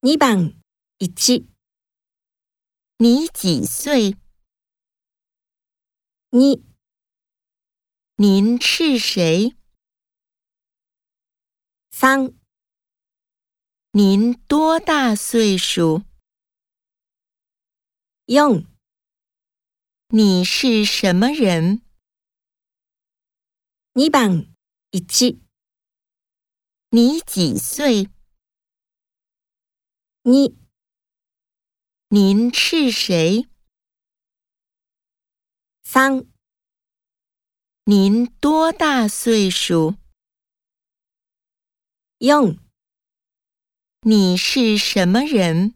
2番1、你几岁？2、您是谁？三、您多大岁数？用、你是什么人？2番1、你几岁？2、您是谁？三、您多大岁数？用你是什么人？